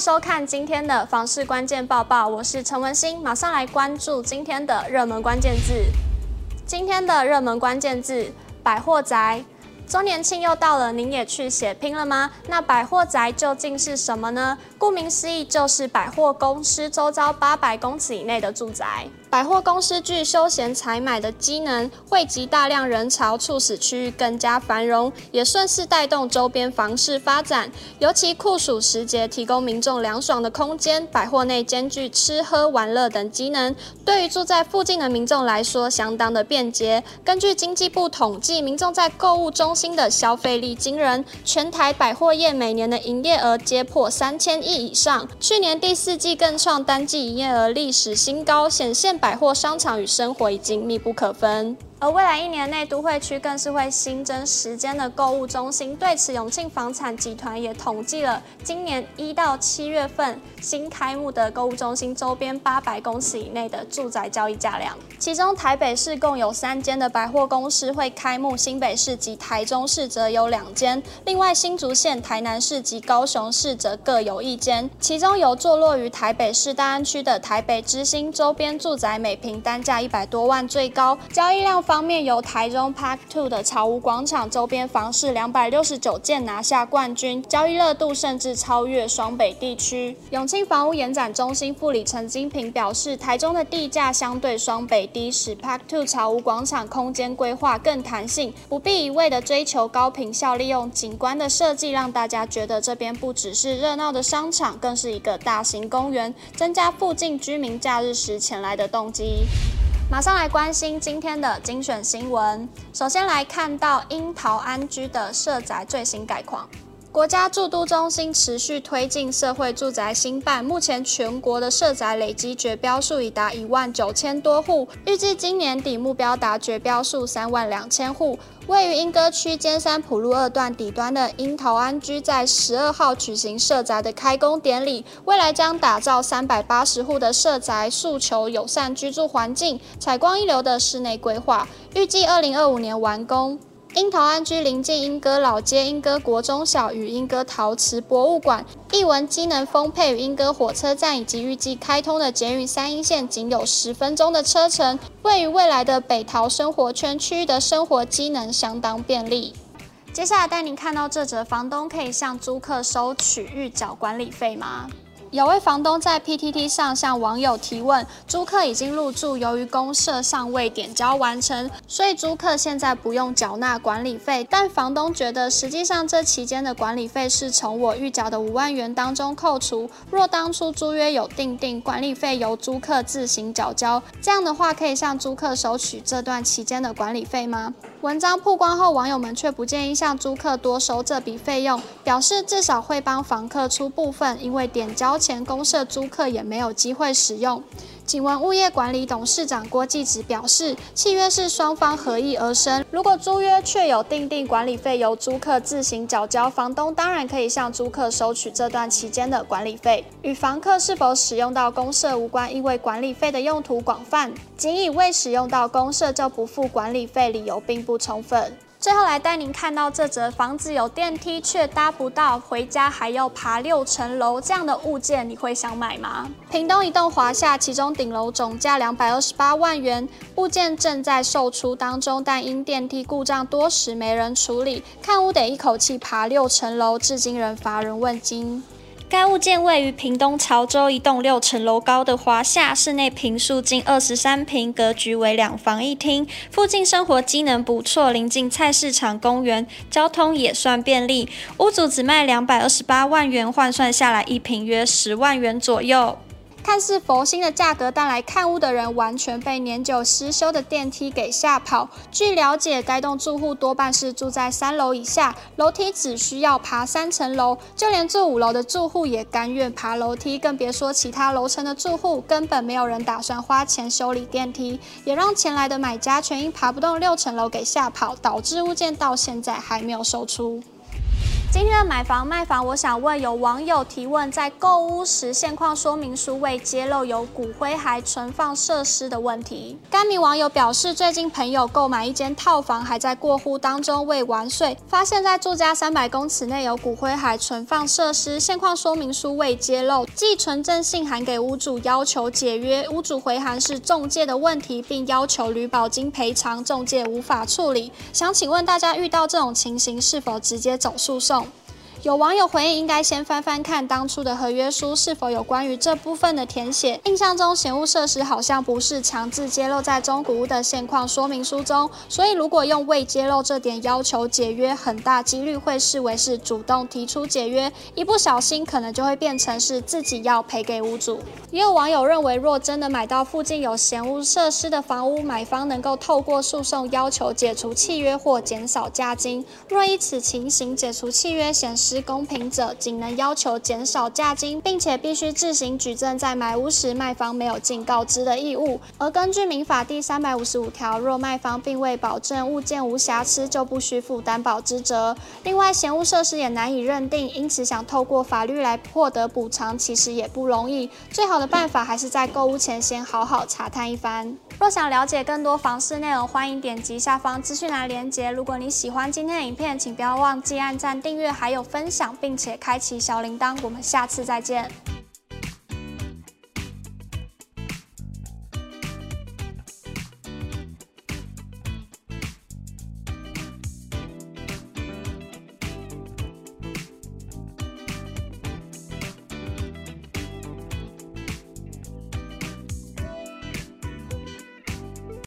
收看今天的房市关键报报，我是陈文心，马上来关注今天的热门关键字。今天的热门关键字：百货宅。周年庆又到了，您也去血拼了吗？那百货宅究竟是什么呢？顾名思义，就是百货公司周遭八百公尺以内的住宅。百货公司具休闲采买的机能，汇集大量人潮，促使区域更加繁荣，也顺势带动周边房市发展。尤其酷暑时节，提供民众凉爽的空间，百货内兼具吃喝玩乐等机能，对于住在附近的民众来说，相当的便捷。根据经济部统计，民众在购物中心的消费力惊人，全台百货业每年的营业额皆破三千亿以上，去年第四季更创单季营业额历史新高，显现。百货商场与生活已经密不可分。而未来一年内，都会区更是会新增十间的购物中心。对此，永庆房产集团也统计了今年一到七月份新开幕的购物中心周边八百公尺以内的住宅交易价量。其中，台北市共有三间的百货公司会开幕，新北市及台中市则有两间，另外新竹县、台南市及高雄市则各有一间。其中，有坐落于台北市大安区的台北之星周边住宅，每平单价一百多万最高，交易量。方面，由台中 Park Two 的草悟广场周边房市两百六十九件拿下冠军，交易热度甚至超越双北地区。永庆房屋延展中心副理陈金平表示，台中的地价相对双北低，使 Park Two 草悟广场空间规划更弹性，不必一味的追求高坪效，利用景观的设计，让大家觉得这边不只是热闹的商场，更是一个大型公园，增加附近居民假日时前来的动机。马上来关心今天的精选新闻。首先来看到樱桃安居的社宅最新概况。国家住都中心持续推进社会住宅新办，目前全国的社宅累积绝标数已达一万九千多户，预计今年底目标达绝标数三万两千户。位于莺歌区尖山埔路二段底端的樱桃安居，在十二号举行社宅的开工典礼。未来将打造三百八十户的社宅，诉求友善居住环境，采光一流的室内规划，预计二零二五年完工。樱桃安居临近莺歌老街、莺歌国中小与莺歌陶瓷博物馆，艺文机能丰沛，与莺歌火车站以及预计开通的捷运三莺线仅有十分钟的车程，位于未来的北桃生活圈区域的生活机能相当便利。接下来带您看到这则：房东可以向租客收取预缴管理费吗？有位房东在 PTT 上向网友提问：租客已经入住，由于公设尚未点交完成，所以租客现在不用缴纳管理费。但房东觉得，实际上这期间的管理费是从我预缴的五万元当中扣除。若当初租约有订定管理费由租客自行缴交，这样的话可以向租客收取这段期间的管理费吗？文章曝光后，网友们却不建议向租客多收这笔费用，表示至少会帮房客出部分，因为点交。前公社租客也没有机会使用。景文物业管理董事长郭继直表示，契约是双方合意而生，如果租约确有订定管理费由租客自行缴交，房东当然可以向租客收取这段期间的管理费，与房客是否使用到公设无关，因为管理费的用途广泛，仅以未使用到公设就不付管理费理由并不充分。最后来带您看到这则房子有电梯却搭不到，回家还要爬六层楼，这样的物件你会想买吗？屏东一栋华厦，其中顶楼总价两百二十八万元，物件正在售出当中，但因电梯故障多时没人处理，看屋得一口气爬六层楼，至今仍乏人问津。该物件位于屏东潮州一栋六层楼高的华夏，室内平数近二十三平，格局为两房一厅，附近生活机能不错，临近菜市场、公园，交通也算便利。屋主只卖两百二十八万元，换算下来一平约十万元左右。看似佛心的价格，但来看屋的人完全被年久失修的电梯给吓跑。据了解，该栋住户多半是住在三楼以下，楼梯只需要爬三层楼，就连住五楼的住户也甘愿爬楼梯，更别说其他楼层的住户，根本没有人打算花钱修理电梯，也让前来的买家全因爬不动六层楼给吓跑，导致物件到现在还没有售出。今天的买房卖房，我想问有网友提问，在购屋时现况说明书未揭露有骨灰还存放设施的问题。该名网友表示，最近朋友购买一间套房，还在过户当中未完税，发现在住家三百公尺内有骨灰还存放设施，现况说明书未揭露，寄存证信函给屋主要求解约，屋主回函是中介的问题，并要求履保金赔偿，中介无法处理。想请问大家，遇到这种情形是否直接走诉讼？有网友回应，应该先翻翻看当初的合约书是否有关于这部分的填写。印象中，嫌物设施好像不是强制揭露在中古屋的现况说明书中，所以如果用未揭露这点要求解约，很大几率会视为是主动提出解约，一不小心可能就会变成是自己要赔给屋主。也有网友认为，若真的买到附近有嫌恶设施的房屋，买方能够透过诉讼要求解除契约或减少价金。若依此情形解除契约，显示。之公平者，仅能要求减少价金，并且必须自行举证，在买屋时卖方没有尽告知的义务。而根据民法第三百五十五条，若卖方并未保证物件无瑕疵，就不需负担保之责。另外，嫌物设施也难以认定，因此想透过法律来获得补偿，其实也不容易。最好的办法还是在购物前先好好查探一番。若想了解更多房事内容，欢迎点击下方资讯栏连接。如果你喜欢今天的影片，请不要忘记按赞、订阅，还有分分享，并且开启小铃铛。我们下次再见。